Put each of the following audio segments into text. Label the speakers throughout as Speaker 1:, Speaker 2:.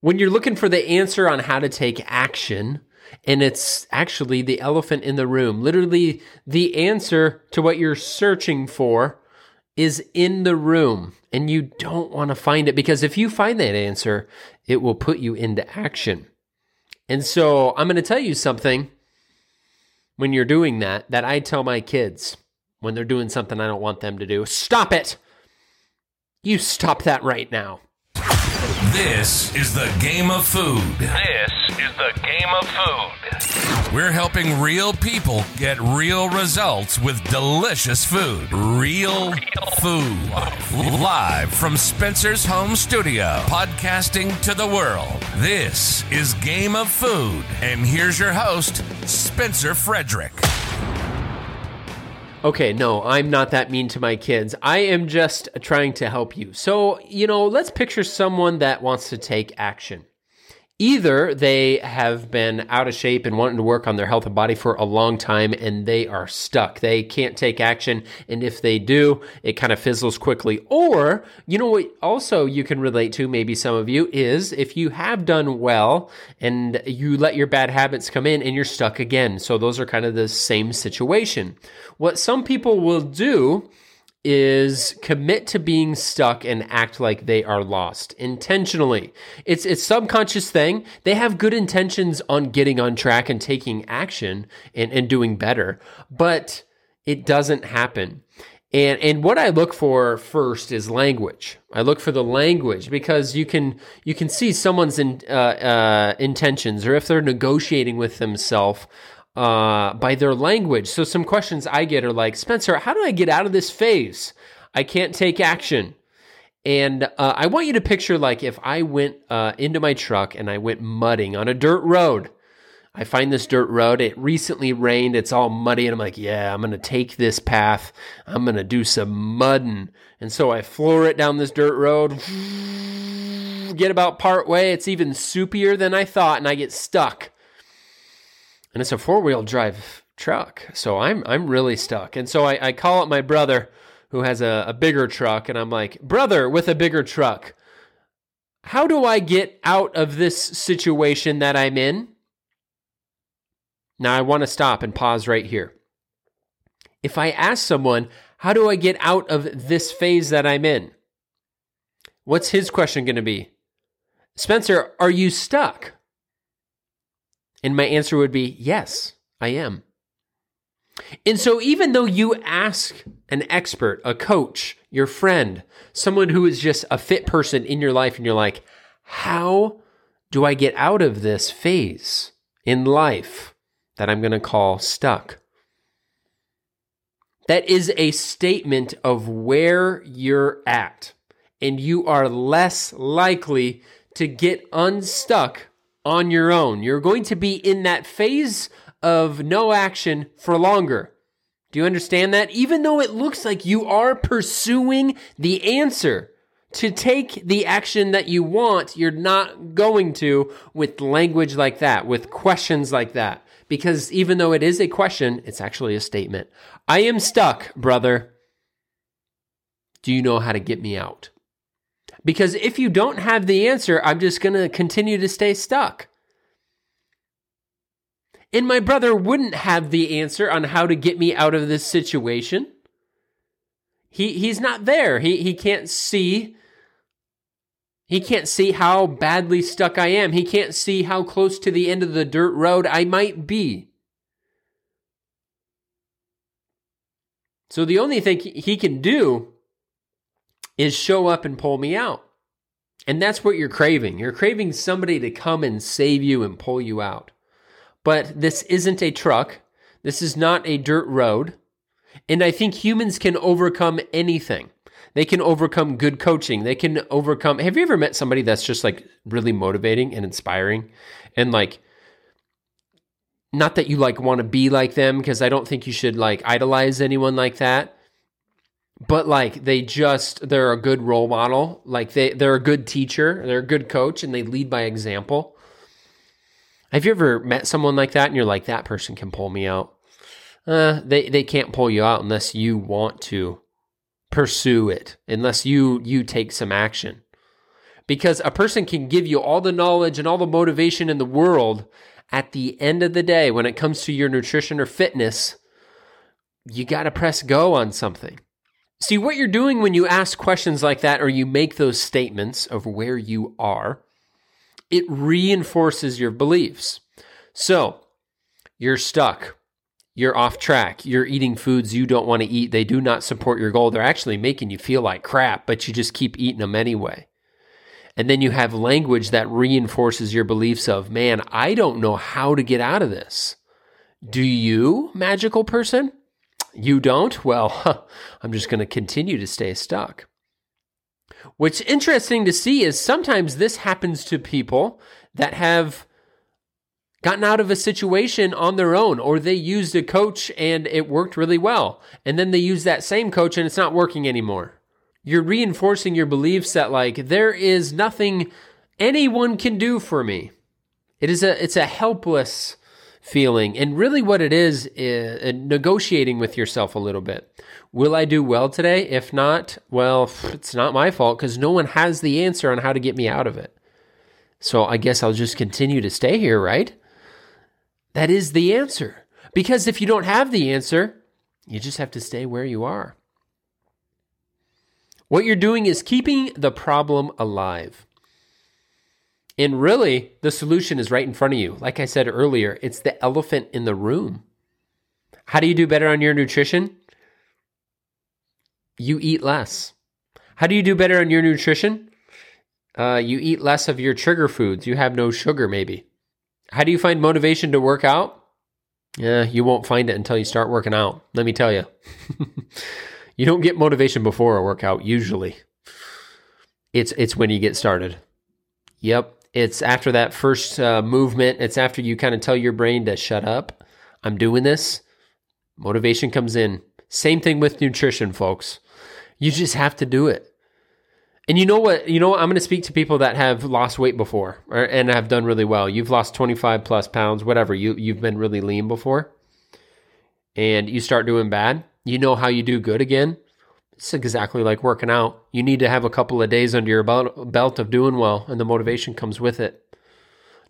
Speaker 1: when you're looking for the answer on how to take action, and it's actually the elephant in the room. Literally, the answer to what you're searching for is in the room, and you don't want to find it because if you find that answer, it will put you into action. And so, I'm going to tell you something when you're doing that that I tell my kids when they're doing something I don't want them to do. Stop it! You stop that right now.
Speaker 2: This is the game of food.
Speaker 3: This is the game of food.
Speaker 2: We're helping real people get real results with delicious food. Real food. Live from Spencer's home studio, podcasting to the world. This is Game of Food. And here's your host, Spencer Frederick.
Speaker 1: Okay, no, I'm not that mean to my kids. I am just trying to help you. So, you know, let's picture someone that wants to take action. Either they have been out of shape and wanting to work on their health and body for a long time and they are stuck. They can't take action. And if they do, it kind of fizzles quickly. Or, you know what also you can relate to, maybe some of you, is if you have done well and you let your bad habits come in and you're stuck again. So those are kind of the same situation. What some people will do is commit to being stuck and act like they are lost intentionally. It's it's subconscious thing. They have good intentions on getting on track and taking action and, and doing better, but it doesn't happen. And and what I look for first is language. I look for the language because you can you can see someone's in, uh, uh, intentions or if they're negotiating with themselves uh, by their language. So some questions I get are like, Spencer, how do I get out of this phase? I can't take action. And uh, I want you to picture like if I went uh, into my truck and I went mudding on a dirt road. I find this dirt road. It recently rained. It's all muddy. And I'm like, yeah, I'm going to take this path. I'm going to do some mudding. And so I floor it down this dirt road. Get about part way. It's even soupier than I thought. And I get stuck and it's a four wheel drive truck. So I'm I'm really stuck. And so I, I call up my brother who has a, a bigger truck, and I'm like, brother with a bigger truck, how do I get out of this situation that I'm in? Now I want to stop and pause right here. If I ask someone, how do I get out of this phase that I'm in? What's his question going to be? Spencer, are you stuck? And my answer would be yes, I am. And so, even though you ask an expert, a coach, your friend, someone who is just a fit person in your life, and you're like, how do I get out of this phase in life that I'm going to call stuck? That is a statement of where you're at, and you are less likely to get unstuck on your own. You're going to be in that phase of no action for longer. Do you understand that? Even though it looks like you are pursuing the answer to take the action that you want, you're not going to with language like that, with questions like that. Because even though it is a question, it's actually a statement. I am stuck, brother. Do you know how to get me out? Because if you don't have the answer, I'm just going to continue to stay stuck. And my brother wouldn't have the answer on how to get me out of this situation. He he's not there. He he can't see he can't see how badly stuck I am. He can't see how close to the end of the dirt road I might be. So the only thing he can do is show up and pull me out. And that's what you're craving. You're craving somebody to come and save you and pull you out. But this isn't a truck. This is not a dirt road. And I think humans can overcome anything. They can overcome good coaching. They can overcome. Have you ever met somebody that's just like really motivating and inspiring? And like, not that you like want to be like them, because I don't think you should like idolize anyone like that but like they just they're a good role model like they they're a good teacher they're a good coach and they lead by example have you ever met someone like that and you're like that person can pull me out uh, they they can't pull you out unless you want to pursue it unless you you take some action because a person can give you all the knowledge and all the motivation in the world. At the end of the day, when it comes to your nutrition or fitness, you got to press go on something. See, what you're doing when you ask questions like that or you make those statements of where you are, it reinforces your beliefs. So, you're stuck. You're off track. You're eating foods you don't want to eat. They do not support your goal. They're actually making you feel like crap, but you just keep eating them anyway. And then you have language that reinforces your beliefs of, man, I don't know how to get out of this. Do you, magical person? You don't? Well, I'm just going to continue to stay stuck. What's interesting to see is sometimes this happens to people that have gotten out of a situation on their own, or they used a coach and it worked really well. And then they use that same coach and it's not working anymore. You're reinforcing your beliefs that, like, there is nothing anyone can do for me. It is a, it's a helpless feeling. And really, what it is, is uh, negotiating with yourself a little bit. Will I do well today? If not, well, it's not my fault because no one has the answer on how to get me out of it. So I guess I'll just continue to stay here, right? That is the answer. Because if you don't have the answer, you just have to stay where you are. What you're doing is keeping the problem alive. And really, the solution is right in front of you. Like I said earlier, it's the elephant in the room. How do you do better on your nutrition? You eat less. How do you do better on your nutrition? Uh, you eat less of your trigger foods. You have no sugar, maybe. How do you find motivation to work out? Yeah, you won't find it until you start working out. Let me tell you. you don't get motivation before a workout usually. It's it's when you get started. Yep, it's after that first uh, movement. It's after you kind of tell your brain to shut up. I'm doing this. Motivation comes in. Same thing with nutrition, folks. You just have to do it. And you know what? You know what? I'm going to speak to people that have lost weight before or, and have done really well. You've lost 25 plus pounds, whatever. You you've been really lean before, and you start doing bad. You know how you do good again. It's exactly like working out. You need to have a couple of days under your belt of doing well, and the motivation comes with it.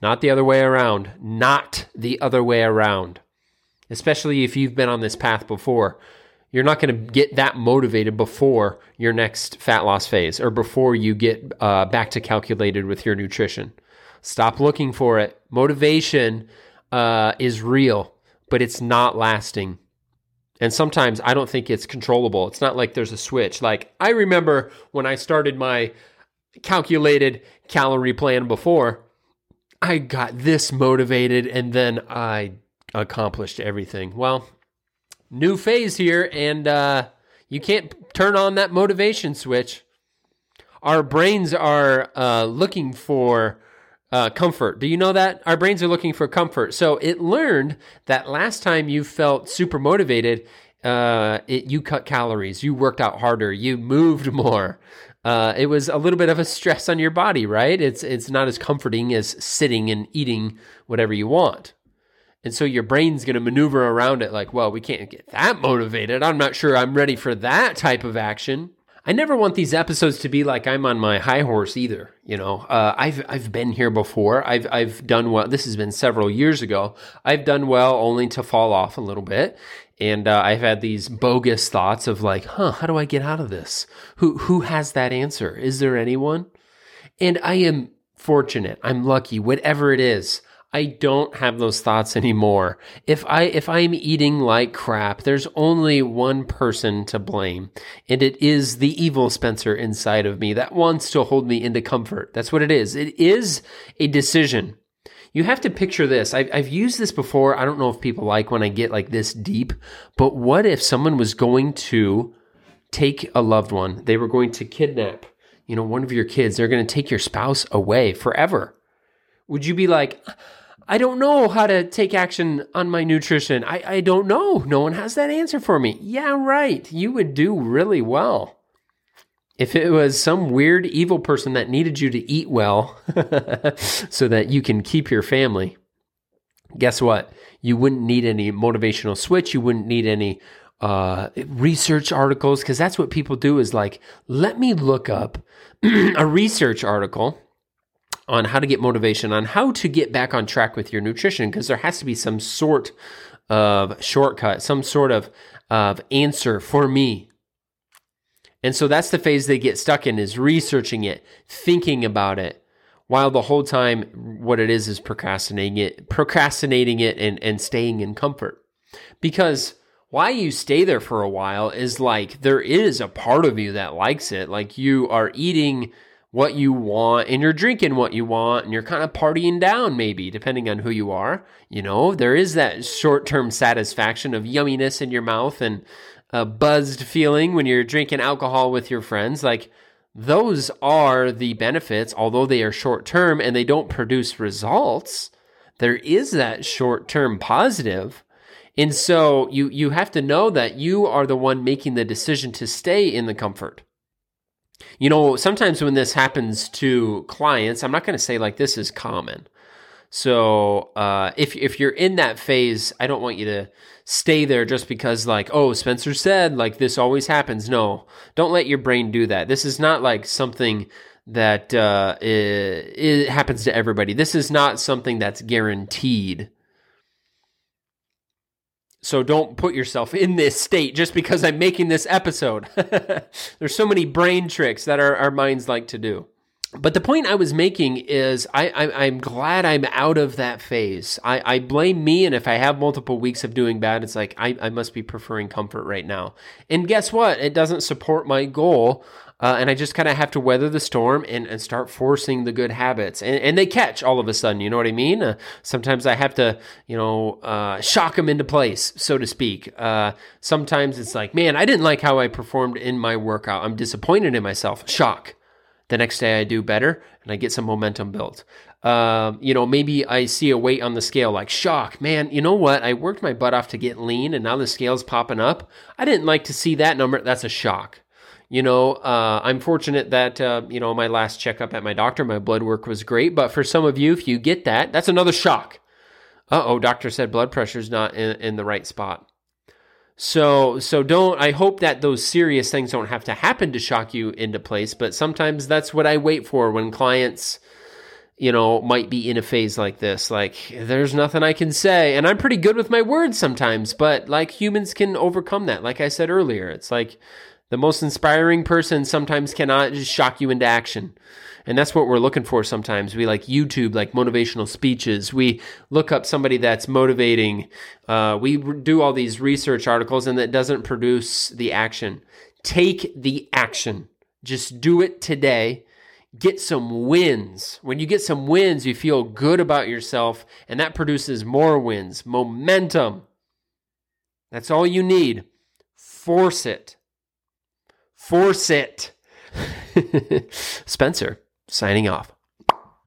Speaker 1: Not the other way around. Not the other way around. Especially if you've been on this path before. You're not going to get that motivated before your next fat loss phase or before you get uh, back to calculated with your nutrition. Stop looking for it. Motivation uh, is real, but it's not lasting. And sometimes I don't think it's controllable. It's not like there's a switch. Like I remember when I started my calculated calorie plan before, I got this motivated and then I accomplished everything. Well, new phase here, and uh, you can't turn on that motivation switch. Our brains are uh, looking for uh, comfort. Do you know that? Our brains are looking for comfort. So it learned that last time you felt super motivated, uh, it, you cut calories, you worked out harder, you moved more. Uh, it was a little bit of a stress on your body, right? It's it's not as comforting as sitting and eating whatever you want. And so your brain's going to maneuver around it like, well, we can't get that motivated. I'm not sure I'm ready for that type of action. I never want these episodes to be like I'm on my high horse either. You know, uh, I've I've been here before. I've I've done well. This has been several years ago. I've done well only to fall off a little bit, and uh, I've had these bogus thoughts of like, huh, how do I get out of this? Who who has that answer? Is there anyone? And I am fortunate. I'm lucky. Whatever it is, I don't have those thoughts anymore. If I if I'm eating like crap, there's only one person to blame, and it is the evil Spencer inside of me that wants to hold me into comfort. That's what it is. It is a decision. You have to picture this. I've, I've used this before. I don't know if people like when I get like this deep, but what if someone was going to take a loved one? They were going to kidnap, you know, one of your kids. They're going to take your spouse away forever. Would you be like, I don't know how to take action on my nutrition. I, I don't know. No one has that answer for me. Yeah, right. You would do really well. If it was some weird evil person that needed you to eat well so that you can keep your family, guess what? You wouldn't need any motivational switch. You wouldn't need any uh, research articles because that's what people do is like, let me look up a research article on how to get motivation, on how to get back on track with your nutrition, because there has to be some sort of shortcut, some sort of, of answer for me. And so that's the phase they get stuck in is researching it, thinking about it, while the whole time what it is is procrastinating it, procrastinating it and, and staying in comfort. Because why you stay there for a while is like there is a part of you that likes it. Like you are eating what you want and you're drinking what you want and you're kind of partying down maybe depending on who you are you know? There is that short-term satisfaction of yumminess in your mouth and a buzzed feeling when you're drinking alcohol with your friends like those are the benefits although they are short-term and they don't produce results there is that short-term positive. And so you you have to know that you are the one making the decision to stay in the comfort you know, sometimes when this happens to clients, I'm not going to say like this is common. So uh, if if you're in that phase, I don't want you to stay there just because like oh Spencer said like this always happens. No, don't let your brain do that. This is not like something that uh, it, it happens to everybody. This is not something that's guaranteed. So don't put yourself in this state just because I'm making this episode. There's so many brain tricks that our, our minds like to do. But the point I was making is I, am glad I'm out of that phase. I, I blame me, and if I have multiple weeks of doing bad, it's like I, I must be preferring comfort right now. And guess what? It doesn't support my goal uh, and I just kind of have to weather the storm and, and start forcing the good habits. And, and they catch all of a sudden, you know what I mean? Uh, sometimes I have to, you know, uh, shock them into place, so to speak. Uh, sometimes it's like, man, I didn't like how I performed in my workout. I'm disappointed in myself. Shock. The next day I do better and I get some momentum built. Um, you know, maybe I see a weight on the scale like shock, man, you know what? I worked my butt off to get lean and now the scale's popping up. I didn't like to see that number. That's a shock. You know, uh, I'm fortunate that, uh, you know, my last checkup at my doctor, my blood work was great. But for some of you, if you get that, that's another shock. Uh oh, doctor said blood pressure's not in, in the right spot. So, so don't, I hope that those serious things don't have to happen to shock you into place. But sometimes that's what I wait for when clients, you know, might be in a phase like this. Like, there's nothing I can say. And I'm pretty good with my words sometimes, but like humans can overcome that. Like I said earlier, it's like, the most inspiring person sometimes cannot just shock you into action. And that's what we're looking for sometimes. We like YouTube, like motivational speeches. We look up somebody that's motivating. Uh, we do all these research articles and that doesn't produce the action. Take the action. Just do it today. Get some wins. When you get some wins, you feel good about yourself, and that produces more wins, momentum. That's all you need. Force it. Force it. Spencer, signing off.